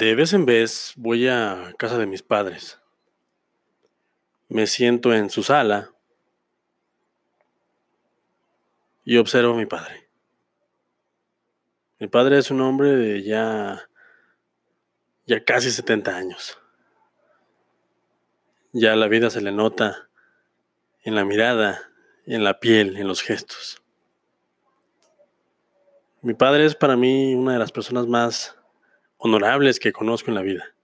De vez en vez voy a casa de mis padres. Me siento en su sala y observo a mi padre. Mi padre es un hombre de ya ya casi 70 años. Ya la vida se le nota en la mirada, en la piel, en los gestos. Mi padre es para mí una de las personas más honorables que conozco en la vida.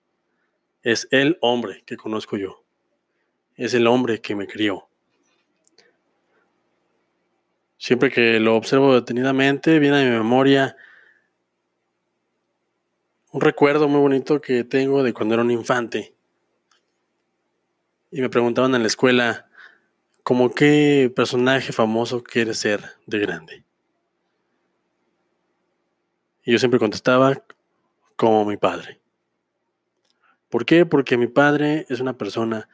Es el hombre que conozco yo. Es el hombre que me crió. Siempre que lo observo detenidamente, viene a mi memoria un recuerdo muy bonito que tengo de cuando era un infante. Y me preguntaban en la escuela, ¿cómo qué personaje famoso quieres ser de grande? Y yo siempre contestaba, como mi padre. ¿Por qué? Porque mi padre es una persona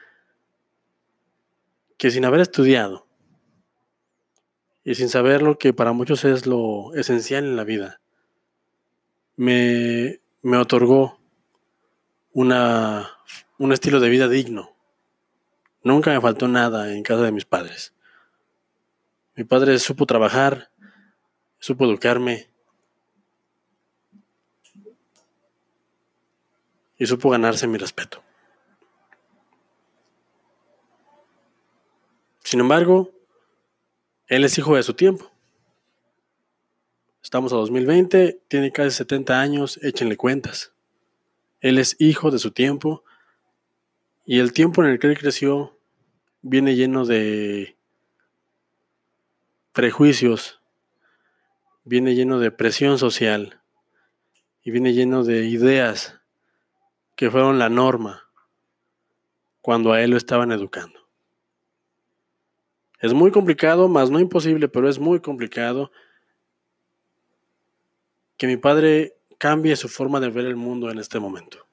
que sin haber estudiado y sin saber lo que para muchos es lo esencial en la vida, me, me otorgó una, un estilo de vida digno. Nunca me faltó nada en casa de mis padres. Mi padre supo trabajar, supo educarme, y supo ganarse mi respeto. Sin embargo, él es hijo de su tiempo. Estamos a 2020, tiene casi 70 años, échenle cuentas. Él es hijo de su tiempo y el tiempo en el que él creció viene lleno de prejuicios, viene lleno de presión social y viene lleno de ideas que fueron la norma cuando a él lo estaban educando. Es muy complicado, más no imposible, pero es muy complicado que mi padre cambie su forma de ver el mundo en este momento.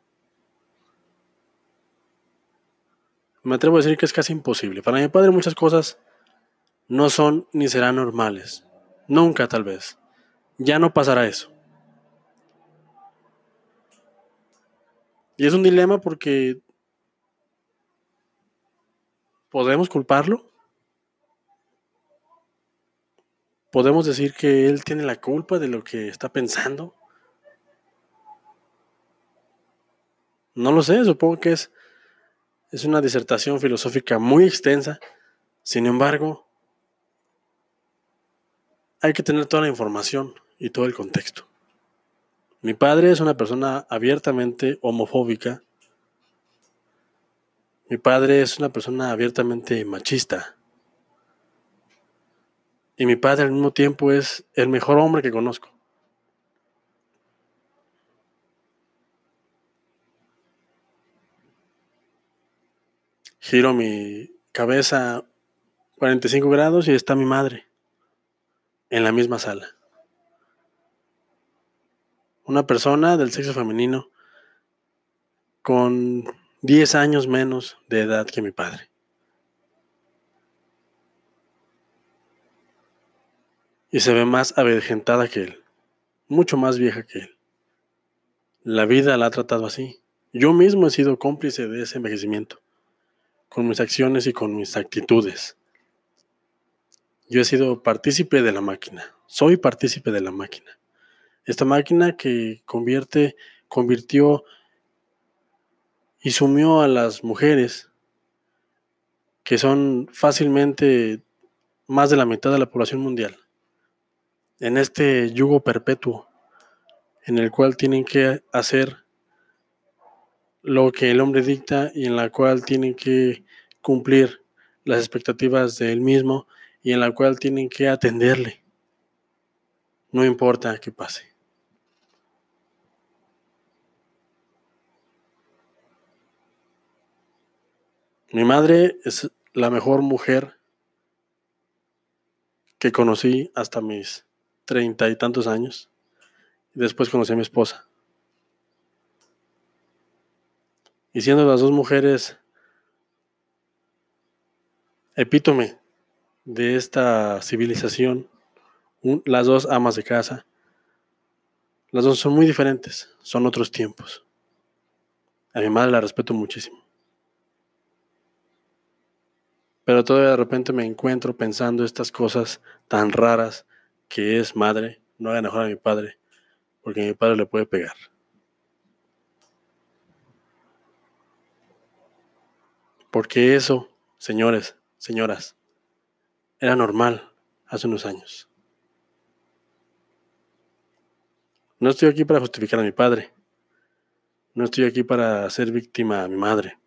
Me atrevo a decir que es casi imposible. Para mi padre muchas cosas no son ni serán normales. Nunca tal vez. Ya no pasará eso. Y es un dilema porque podemos culparlo. Podemos decir que él tiene la culpa de lo que está pensando. No lo sé, supongo que es, es una disertación filosófica muy extensa. Sin embargo, hay que tener toda la información y todo el contexto. Mi padre es una persona abiertamente homofóbica. Mi padre es una persona abiertamente machista. Y mi padre al mismo tiempo es el mejor hombre que conozco. Giro mi cabeza 45 grados y está mi madre en la misma sala una persona del sexo femenino con 10 años menos de edad que mi padre. Y se ve más avejentada que él, mucho más vieja que él. La vida la ha tratado así. Yo mismo he sido cómplice de ese envejecimiento, con mis acciones y con mis actitudes. Yo he sido partícipe de la máquina, soy partícipe de la máquina. Esta máquina que convierte, convirtió y sumió a las mujeres, que son fácilmente más de la mitad de la población mundial, en este yugo perpetuo en el cual tienen que hacer lo que el hombre dicta y en la cual tienen que cumplir las expectativas de él mismo y en la cual tienen que atenderle. No importa qué pase. Mi madre es la mejor mujer que conocí hasta mis treinta y tantos años. Después conocí a mi esposa. Y siendo las dos mujeres epítome de esta civilización, las dos amas de casa, las dos son muy diferentes, son otros tiempos. A mi madre la respeto muchísimo. Pero todavía de repente me encuentro pensando estas cosas tan raras que es madre, no haga mejor a mi padre, porque mi padre le puede pegar. Porque eso, señores, señoras, era normal hace unos años. No estoy aquí para justificar a mi padre. No estoy aquí para hacer víctima a mi madre.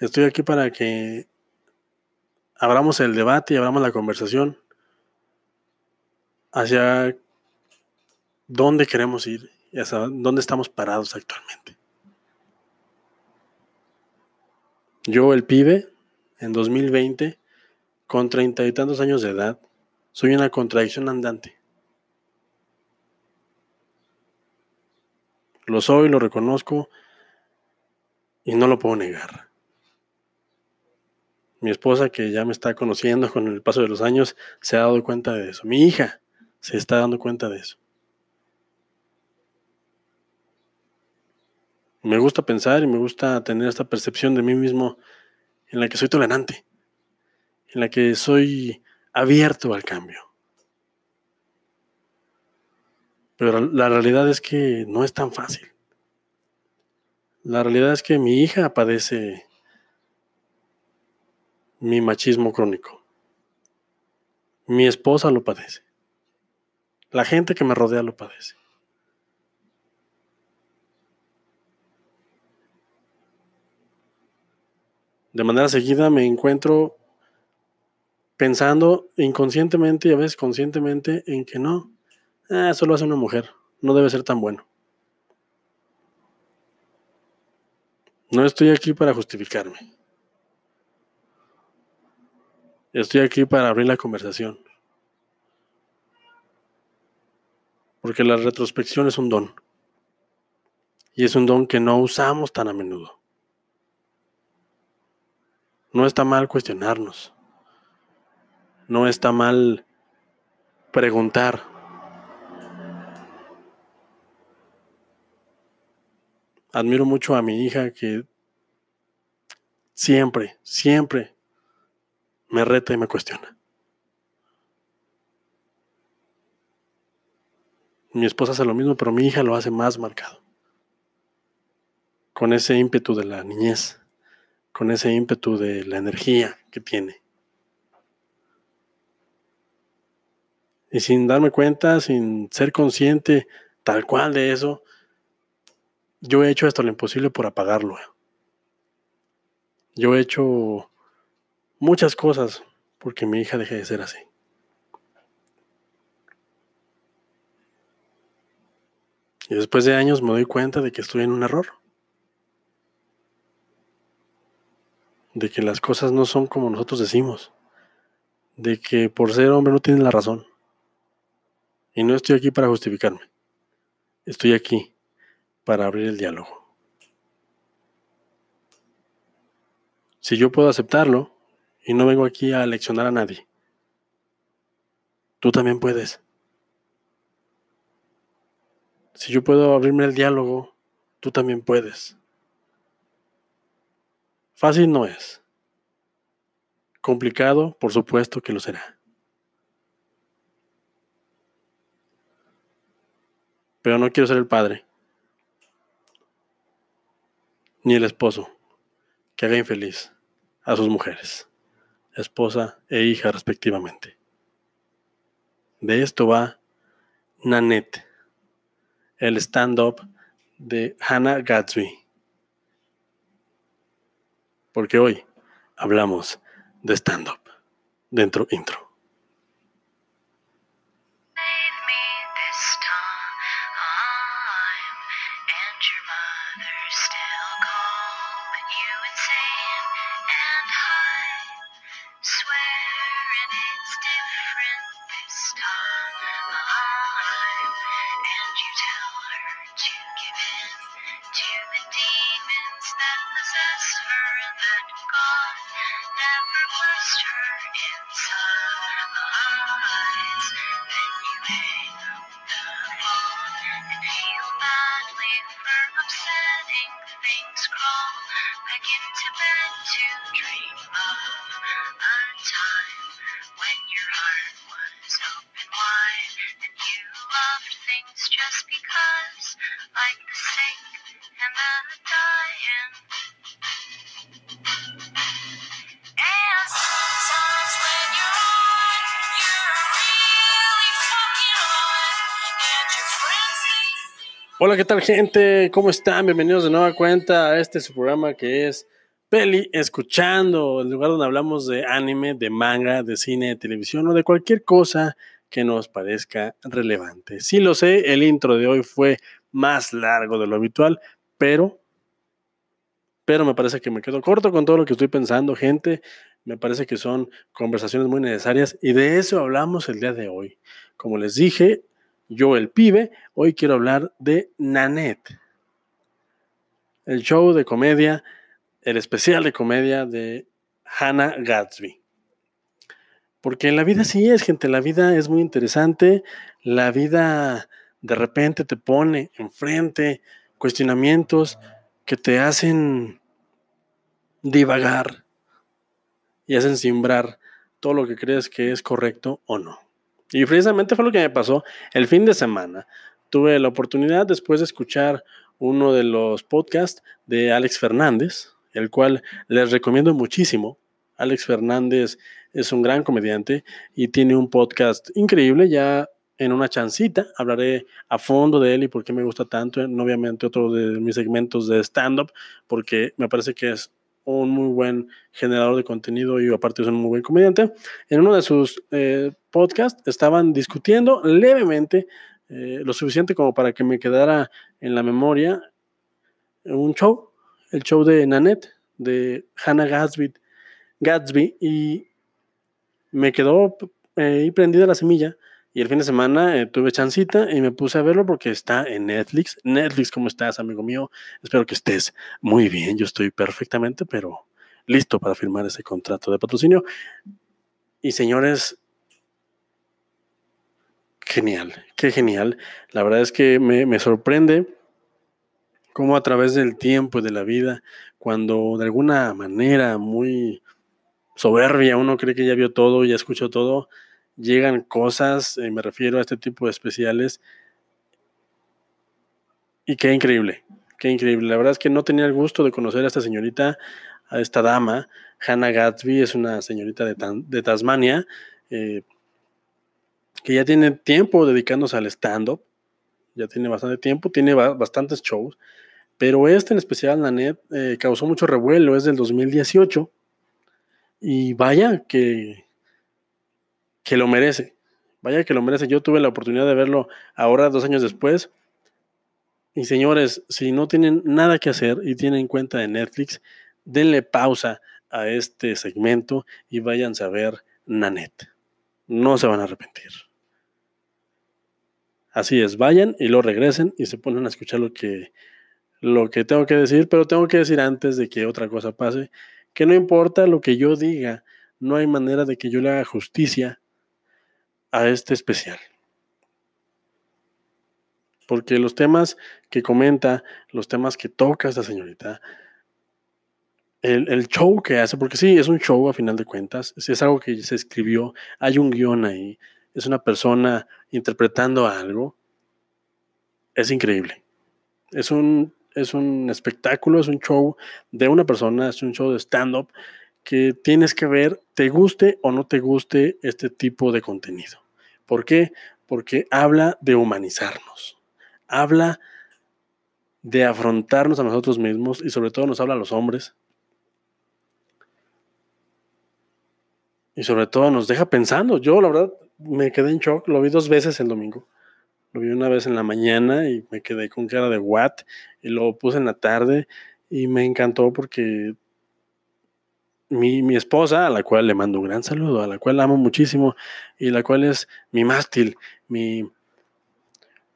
Estoy aquí para que abramos el debate y abramos la conversación hacia dónde queremos ir y hacia dónde estamos parados actualmente. Yo, el pibe, en 2020, con treinta y tantos años de edad, soy una contradicción andante. Lo soy, lo reconozco y no lo puedo negar. Mi esposa, que ya me está conociendo con el paso de los años, se ha dado cuenta de eso. Mi hija se está dando cuenta de eso. Me gusta pensar y me gusta tener esta percepción de mí mismo en la que soy tolerante, en la que soy abierto al cambio. Pero la realidad es que no es tan fácil. La realidad es que mi hija padece mi machismo crónico. Mi esposa lo padece. La gente que me rodea lo padece. De manera seguida me encuentro pensando inconscientemente y a veces conscientemente en que no, Ah, eso lo hace una mujer. No debe ser tan bueno. No estoy aquí para justificarme. Estoy aquí para abrir la conversación. Porque la retrospección es un don. Y es un don que no usamos tan a menudo. No está mal cuestionarnos. No está mal preguntar admiro mucho a mi hija que siempre, siempre me reta y me cuestiona. Mi esposa hace lo mismo, pero mi hija lo hace más marcado. Con ese ímpetu de la niñez, con ese ímpetu de la energía que tiene. Y sin darme cuenta, sin ser consciente tal cual de eso, yo he hecho hasta lo imposible por apagarlo. Yo he hecho muchas cosas porque mi hija deje de ser así. Y después de años me doy cuenta de que estoy en un error. De que las cosas no son como nosotros decimos. De que por ser hombre no tienen la razón. Y no estoy aquí para justificarme. Estoy aquí para abrir el diálogo. Si yo puedo aceptarlo y no vengo aquí a leccionar a nadie, tú también puedes. Si yo puedo abrirme el diálogo, tú también puedes. Fácil no es. Complicado, por supuesto que lo será. Pero no quiero ser el padre ni el esposo que haga infeliz a sus mujeres, esposa e hija respectivamente. De esto va Nanette, el stand-up de Hannah Gatsby. Porque hoy hablamos de stand-up dentro intro. just because, like the and the Hola, ¿qué tal gente? ¿Cómo están? Bienvenidos de nueva cuenta a este su programa que es Peli Escuchando, el lugar donde hablamos de anime, de manga, de cine, de televisión o de cualquier cosa que nos parezca relevante. Sí lo sé, el intro de hoy fue más largo de lo habitual, pero pero me parece que me quedo corto con todo lo que estoy pensando, gente. Me parece que son conversaciones muy necesarias y de eso hablamos el día de hoy. Como les dije, yo el pibe, hoy quiero hablar de Nanette, el show de comedia, el especial de comedia de Hannah Gatsby. Porque la vida sí es, gente, la vida es muy interesante, la vida de repente te pone enfrente cuestionamientos que te hacen divagar y hacen simbrar todo lo que crees que es correcto o no. Y precisamente fue lo que me pasó el fin de semana. Tuve la oportunidad después de escuchar uno de los podcasts de Alex Fernández, el cual les recomiendo muchísimo. Alex Fernández es un gran comediante y tiene un podcast increíble. Ya en una chancita hablaré a fondo de él y por qué me gusta tanto. Obviamente otro de mis segmentos de stand-up, porque me parece que es un muy buen generador de contenido y aparte es un muy buen comediante. En uno de sus eh, podcasts estaban discutiendo levemente, eh, lo suficiente como para que me quedara en la memoria, un show, el show de Nanette, de Hannah Gatsby, Gatsby y me quedó eh, prendida la semilla y el fin de semana eh, tuve chancita y me puse a verlo porque está en Netflix. Netflix, ¿cómo estás, amigo mío? Espero que estés muy bien. Yo estoy perfectamente, pero listo para firmar ese contrato de patrocinio. Y señores, genial, qué genial. La verdad es que me, me sorprende cómo a través del tiempo y de la vida, cuando de alguna manera muy soberbia uno cree que ya vio todo, ya escuchó todo, llegan cosas, eh, me refiero a este tipo de especiales, y qué increíble, qué increíble. La verdad es que no tenía el gusto de conocer a esta señorita, a esta dama. Hannah Gatsby es una señorita de, Tasmania eh, que ya tiene tiempo dedicándose al stand-up, ya tiene bastante tiempo, tiene bastantes shows, pero este en especial, Nanette, eh, causó mucho revuelo, es del 2018. Y vaya que que lo merece. Vaya que lo merece. Yo tuve la oportunidad de verlo ahora, dos años después. Y señores, si no tienen nada que hacer y tienen cuenta de Netflix, denle pausa a este segmento y váyanse a ver Nanette. No se van a arrepentir. Así es, vayan y lo regresen y se ponen a escuchar lo que, lo que tengo que decir, pero tengo que decir antes de que otra cosa pase, que no importa lo que yo diga, no hay manera de que yo le haga justicia a este especial. Porque los temas que comenta, los temas que toca esta señorita, el, show que hace, porque sí, es un show a final de cuentas, es algo que se escribió, hay un guion ahí, es una persona interpretando algo, es increíble. Es un, es un espectáculo, es un show de una persona, es un show de stand-up que tienes que ver, te guste o no te guste este tipo de contenido. ¿Por qué? Porque habla de humanizarnos, habla de afrontarnos a nosotros mismos y sobre todo nos habla a los hombres. Y sobre todo nos deja pensando. Yo, la verdad, me quedé en shock. Lo vi dos veces el domingo. Lo vi una vez en la mañana y me quedé con cara de what. Y lo puse en la tarde y me encantó porque mi, esposa, a la cual le mando un gran saludo, a la cual amo muchísimo y la cual es mi mástil, mi,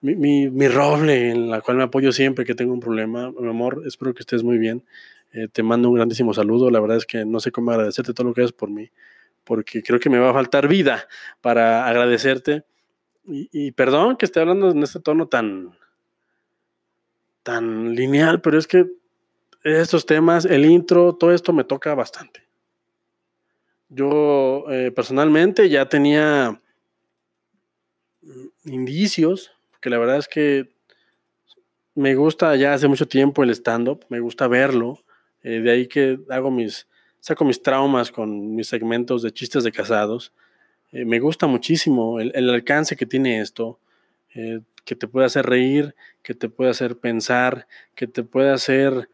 mi, roble, en la cual me apoyo siempre que tengo un problema. Mi amor, espero que estés muy bien. Eh, te mando un grandísimo saludo. La verdad es que no sé cómo agradecerte todo lo que haces por mí, porque creo que me va a faltar vida para agradecerte. Y, perdón que esté hablando en este tono tan, tan lineal, pero es que estos temas, el intro, todo esto me toca bastante. Yo eh, personalmente ya tenía indicios, que la verdad es que me gusta ya hace mucho tiempo el stand-up, me gusta verlo, eh, de ahí que hago mis, saco mis traumas con mis segmentos de chistes de casados. Eh, me gusta muchísimo el, alcance que tiene esto, que te puede hacer reír, que te puede hacer pensar, que te puede hacer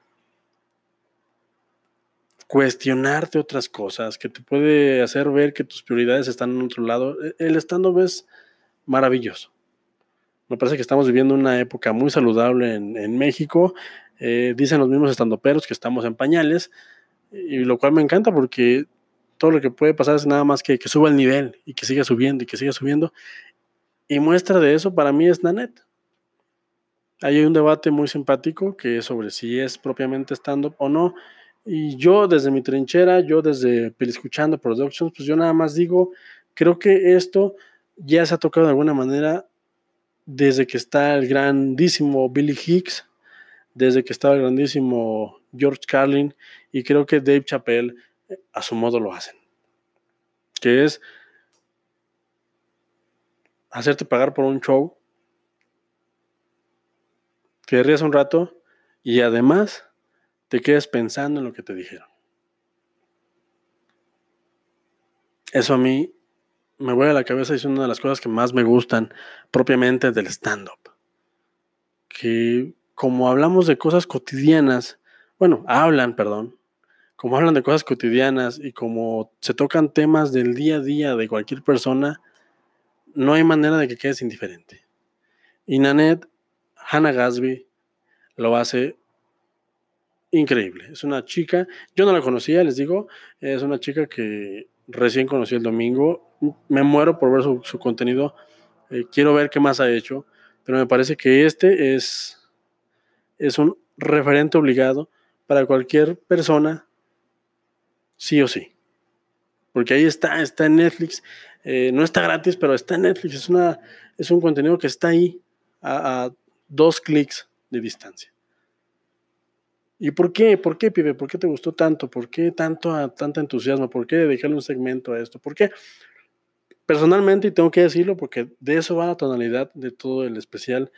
cuestionarte otras cosas, que te puede hacer ver que tus prioridades están en otro lado. E, el stand-up es maravilloso. Me parece que estamos viviendo una época muy saludable en, México. Eh, dicen los mismos estandoperos que estamos en pañales, y lo cual me encanta porque todo lo que puede pasar es nada más que, que suba el nivel y que siga subiendo y que siga subiendo. Y muestra de eso para mí es Nanet. Hay un debate muy simpático que es sobre si es propiamente stand-up o no. Y yo desde mi trinchera, yo desde Escuchando Productions, pues yo nada más digo, creo que esto ya se ha tocado de alguna manera desde que está el grandísimo Billy Hicks, desde que está el grandísimo George Carlin, y creo que Dave Chappelle a su modo lo hacen. Que es hacerte pagar por un show, que rías un rato y además te quedes pensando en lo que te dijeron. Eso a mí me voy a la cabeza y es una de las cosas que más me gustan propiamente del stand-up. Que como hablamos de cosas cotidianas, bueno, hablan, perdón, como hablan de cosas cotidianas y como se tocan temas del día a día de cualquier persona, no hay manera de que quedes indiferente. Y Nanette, Hannah Gasby, lo hace increíble. Es una chica, yo no la conocía, les digo, es una chica que recién conocí el domingo. Me muero por ver su, contenido. Eh, quiero ver qué más ha hecho, pero me parece que este es, es un referente obligado para cualquier persona, sí o sí. Porque ahí está, está en Netflix. Eh, no está gratis, pero está en Netflix. Es, una, es un contenido que está ahí a, a dos clics de distancia. ¿Y por qué? ¿Por qué, pibe? ¿Por qué te gustó tanto? ¿Por qué tanto, tanto entusiasmo? ¿Por qué dedicarle un segmento a esto? ¿Por qué? Personalmente, y tengo que decirlo porque de eso va la tonalidad de todo el especial,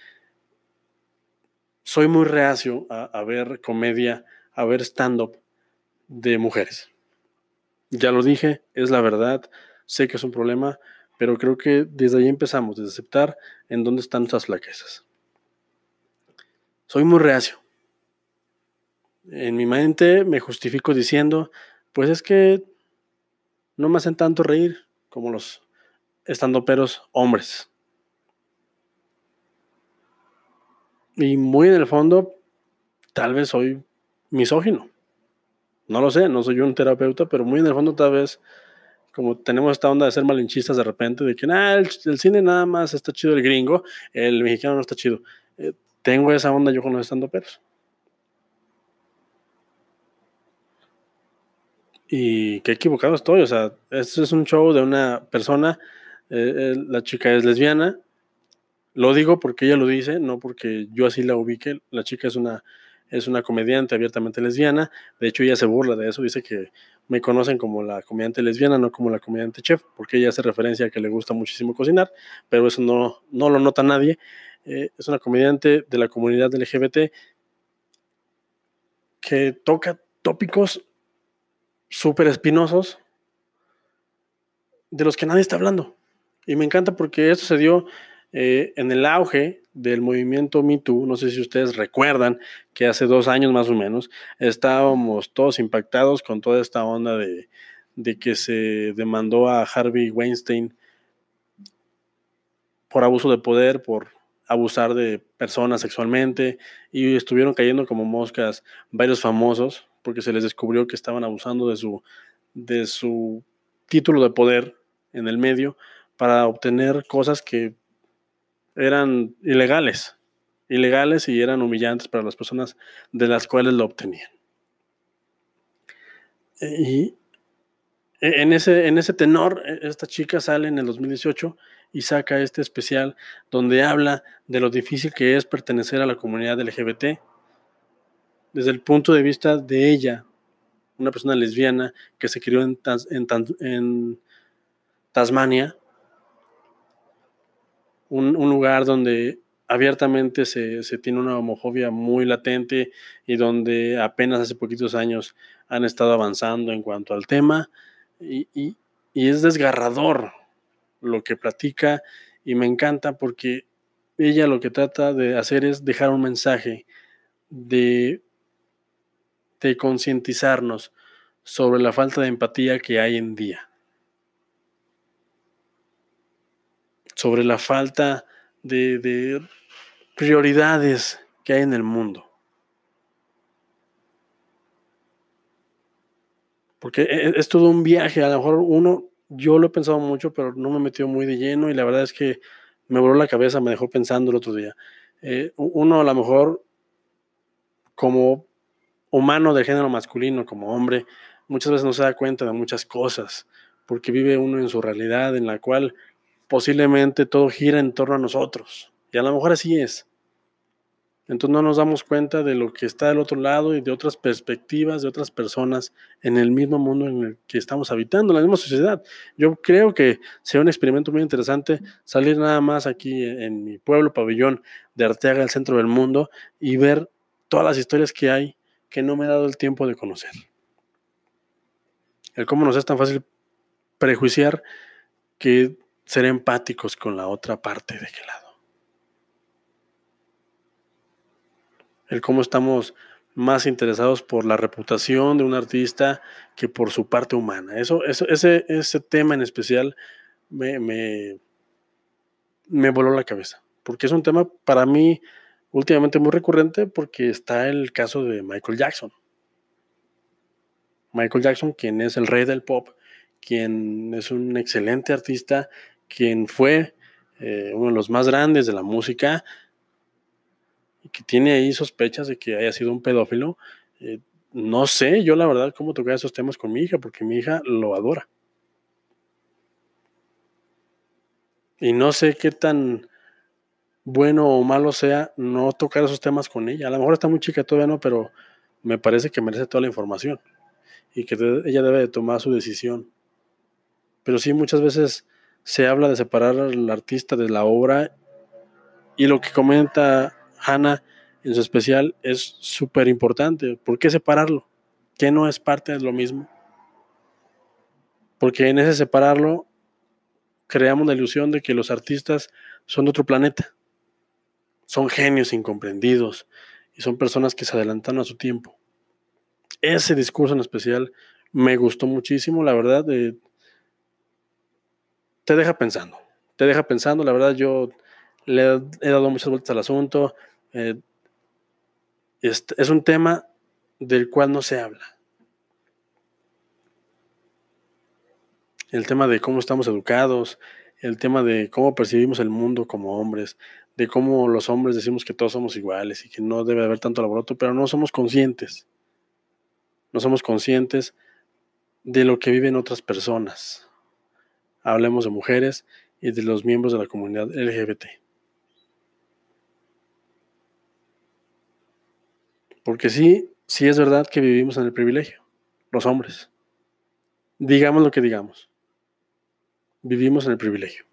soy muy reacio a, ver comedia, a ver stand-up de mujeres. Ya lo dije, es la verdad, sé que es un problema, pero creo que desde ahí empezamos, desde aceptar en dónde están nuestras flaquezas. Soy muy reacio en mi mente me justifico diciendo, pues es que no me hacen tanto reír como los estandoperos hombres. Y muy en el fondo, tal vez soy misógino. No lo sé, no soy un terapeuta, pero muy en el fondo tal vez, como tenemos esta onda de ser malinchistas de repente, de que el, cine nada más está chido el gringo, el mexicano no está chido. Eh, tengo esa onda yo con los estandoperos. y qué equivocado estoy. O sea, este es un show de una persona, eh, eh, la chica es lesbiana. Lo digo porque ella lo dice, no porque yo así la ubique. La chica es una, es una comediante abiertamente lesbiana. De hecho, ella se burla de eso. Dice que me conocen como la comediante lesbiana, no como la comediante chef, porque ella hace referencia a que le gusta muchísimo cocinar, pero eso no, no lo nota nadie. Eh, es una comediante de la comunidad LGBT que toca tópicos súper espinosos de los que nadie está hablando. Y me encanta porque esto se dio eh, en el auge del movimiento Me Too. No sé si ustedes recuerdan que hace dos años más o menos estábamos todos impactados con toda esta onda de, de que se demandó a Harvey Weinstein por abuso de poder, por abusar de personas sexualmente y estuvieron cayendo como moscas varios famosos porque se les descubrió que estaban abusando de su, de su título de poder en el medio para obtener cosas que eran ilegales, ilegales y eran humillantes para las personas de las cuales lo obtenían. Y en ese, en ese tenor, e, esta chica sale en el 2018 y saca este especial donde habla de lo difícil que es pertenecer a la comunidad LGBT desde el punto de vista de ella, una persona lesbiana que se crió en, en, Tasmania, un, lugar donde abiertamente se, tiene una homofobia muy latente y donde apenas hace poquitos años han estado avanzando en cuanto al tema y, y es desgarrador lo que platica y me encanta porque ella lo que trata de hacer es dejar un mensaje de, de concientizarnos sobre la falta de empatía que hay en día. Sobre la falta de, de prioridades que hay en el mundo. Porque e, e, es todo un viaje, a lo mejor uno, yo lo he pensado mucho, pero no me metió muy de lleno y la verdad es que me voló la cabeza, me dejó pensando el otro día. Eh, uno a lo mejor como humano de género masculino, como hombre, muchas veces no se da cuenta de muchas cosas, porque vive uno en su realidad en la cual posiblemente todo gira en torno a nosotros. Y a lo mejor así es. Entonces no nos damos cuenta de lo que está del otro lado y de otras perspectivas de otras personas en el mismo mundo en el que estamos habitando, en la misma sociedad. Yo creo que sería un experimento muy interesante salir nada más aquí en mi pueblo, pabellón de Arteaga, el centro del mundo, y ver todas las historias que hay que no me he dado el tiempo de conocer. El cómo nos es tan fácil prejuiciar que ser empáticos con la otra parte de qué lado. el cómo estamos más interesados por la reputación de un artista que por su parte humana. Eso, eso, ese, ese tema en especial me, me, me voló la cabeza, porque es un tema para mí últimamente muy recurrente porque está el caso de Michael Jackson. Michael Jackson, quien es el rey del pop, quien es un excelente artista, quien fue eh, uno de los más grandes de la música, y que tiene ahí sospechas de que haya sido un pedófilo, eh, no sé yo la verdad cómo tocar esos temas con mi hija, porque mi hija lo adora. Y no sé qué tan bueno o malo sea no tocar esos temas con ella. A lo mejor está muy chica todavía, no, pero me parece que merece toda la información y que ella debe de tomar su decisión. Pero sí, muchas veces se habla de separar al artista de la obra y lo que comenta Hannah en su especial es súper importante. ¿Por qué separarlo? ¿Qué no es parte de lo mismo? Porque en ese separarlo creamos la ilusión de que los artistas son de otro planeta. Son genios incomprendidos y son personas que se adelantan a su tiempo. Ese discurso en especial me gustó muchísimo, la verdad. Te deja pensando, te deja pensando, la verdad yo le he dado muchas vueltas al asunto, eh, es, un tema del cual no se habla. El tema de cómo estamos educados, el tema de cómo percibimos el mundo como hombres, de cómo los hombres decimos que todos somos iguales y que no debe haber tanto alboroto, pero no somos conscientes. No somos conscientes de lo que viven otras personas. Hablemos de mujeres y de los miembros de la comunidad LGBT. Porque sí, sí es verdad que vivimos en el privilegio, los hombres. Digamos lo que digamos. Vivimos en el privilegio.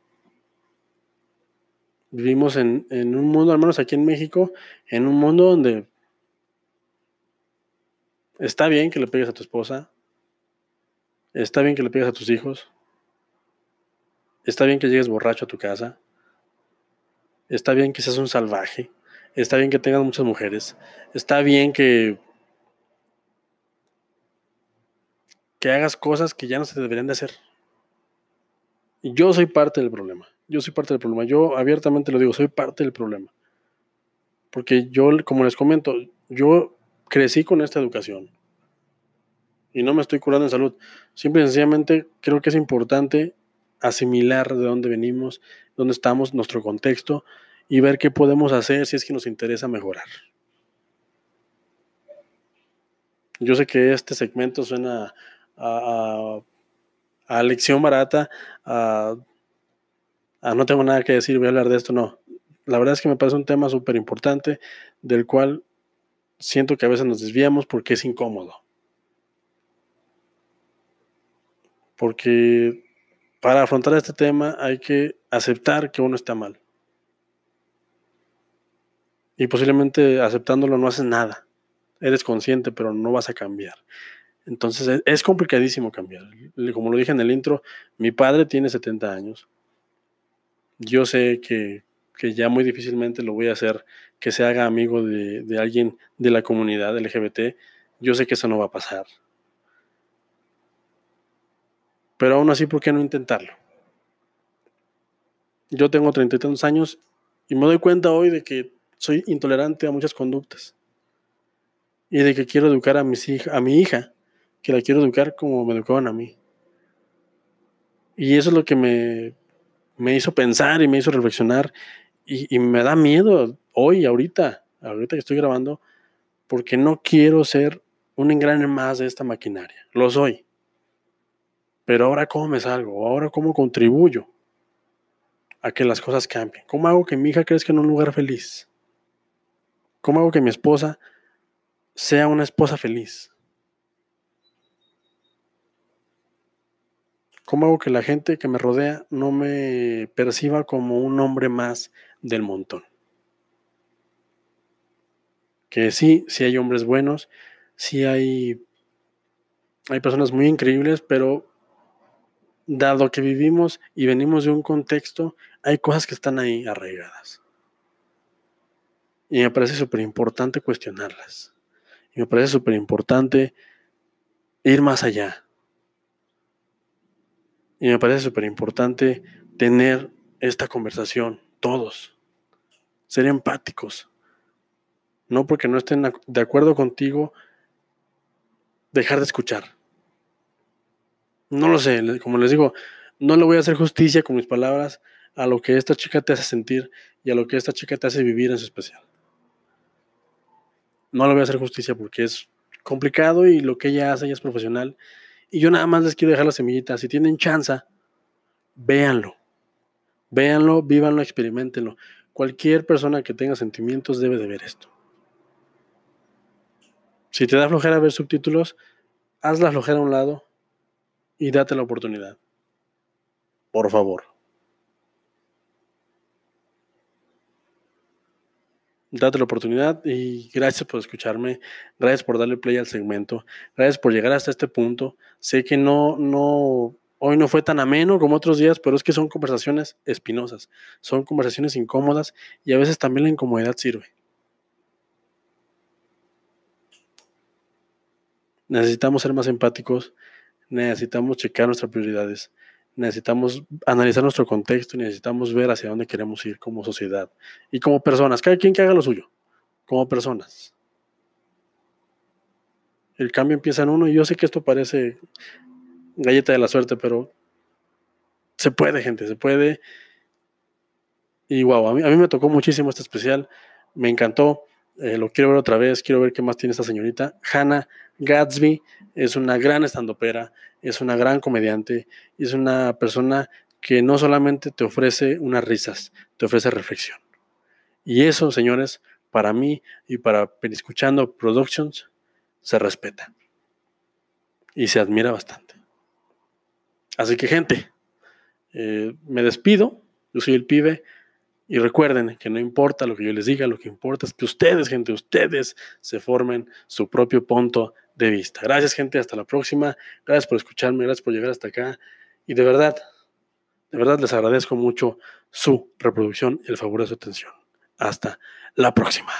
Vivimos en, en un mundo, al menos aquí en México, en un mundo donde está bien que le pegues a tu esposa, está bien que le pegues a tus hijos, está bien que llegues borracho a tu casa, está bien que seas un salvaje, Está bien que tengas muchas mujeres. Está bien que, que hagas cosas que ya no se deberían de hacer. Y yo soy parte del problema. Yo soy parte del problema. Yo abiertamente lo digo, soy parte del problema. Porque yo, como les comento, yo crecí con esta educación. Y no me estoy curando en salud. Simple y sencillamente creo que es importante asimilar de dónde venimos, dónde estamos, nuestro contexto y ver qué podemos hacer si es que nos interesa mejorar. Yo sé que este segmento suena a, lección barata, a, no tengo nada que decir, voy a hablar de esto, no. La verdad es que me parece un tema súper importante del cual siento que a veces nos desviamos porque es incómodo. Porque para afrontar este tema hay que aceptar que uno está mal. Y posiblemente aceptándolo no haces nada. Eres consciente, pero no vas a cambiar. Entonces e, es, complicadísimo cambiar. Como lo dije en el intro, mi padre tiene 70 años. Yo sé que que ya muy difícilmente lo voy a hacer que se haga amigo de, de alguien de la comunidad LGBT. Yo sé que eso no va a pasar. Pero aún así, ¿por qué no intentarlo? Yo tengo treinta y tantos años y me doy cuenta hoy de que soy intolerante a muchas conductas y de que quiero educar a, mis a mi hija, que la quiero educar como me educaban a mí. Y eso es lo que me, me hizo pensar y me hizo reflexionar y, y, me da miedo hoy, ahorita, ahorita que estoy grabando, porque no quiero ser un engrane más de esta maquinaria. Lo soy. Pero ahora cómo me salgo, ahora cómo contribuyo a que las cosas cambien. ¿Cómo hago que mi hija crezca en un lugar feliz? ¿Cómo hago que mi esposa sea una esposa feliz? ¿Cómo hago que la gente que me rodea no me perciba como un hombre más del montón? Que sí, sí hay hombres buenos, sí hay, hay personas muy increíbles, pero dado que vivimos y venimos de un contexto, hay cosas que están ahí arraigadas. Y me parece súper importante cuestionarlas. Y me parece súper importante ir más allá. Y me parece súper importante tener esta conversación, todos. Ser empáticos. No porque no estén de acuerdo contigo, dejar de escuchar. No lo sé, como les digo, no le voy a hacer justicia con mis palabras a lo que esta chica te hace sentir y a lo que esta chica te hace vivir en su especial. No le voy a hacer justicia porque es complicado y lo que ella hace ella es profesional. Y yo nada más les quiero dejar la semillita. Si tienen chance, véanlo. Véanlo, vívanlo, experimentenlo. Cualquier persona que tenga sentimientos debe de ver esto. Si te da flojera ver subtítulos, haz la flojera a un lado y date la oportunidad. Por favor. Date la oportunidad y gracias por escucharme, gracias por darle play al segmento, gracias por llegar hasta este punto. Sé que no, no, hoy no fue tan ameno como otros días, pero es que son conversaciones espinosas, son conversaciones incómodas y a veces también la incomodidad sirve. Necesitamos ser más empáticos, necesitamos checar nuestras prioridades, necesitamos analizar nuestro contexto necesitamos ver hacia dónde queremos ir como sociedad y como personas, cada quien que haga lo suyo, como personas. El cambio empieza en uno y yo sé que esto parece galleta de la suerte, pero se puede, gente, se puede. Y wow, a mí, a mí me tocó muchísimo este especial, me encantó. Eh, lo quiero ver otra vez, quiero ver qué más tiene esta señorita. Hannah Gatsby es una gran estandopera, es una gran comediante, es una persona que no solamente te ofrece unas risas, te ofrece reflexión. Y eso, señores, para mí y para Escuchando Productions, se respeta. Y se admira bastante. Así que, gente, eh, me despido. Yo soy el pibe. Y recuerden que no importa lo que yo les diga, lo que importa es que ustedes, gente, ustedes se formen su propio punto de vista. Gracias, gente. Hasta la próxima. Gracias por escucharme. Gracias por llegar hasta acá. Y de verdad, de verdad les agradezco mucho su reproducción y el favor de su atención. Hasta la próxima.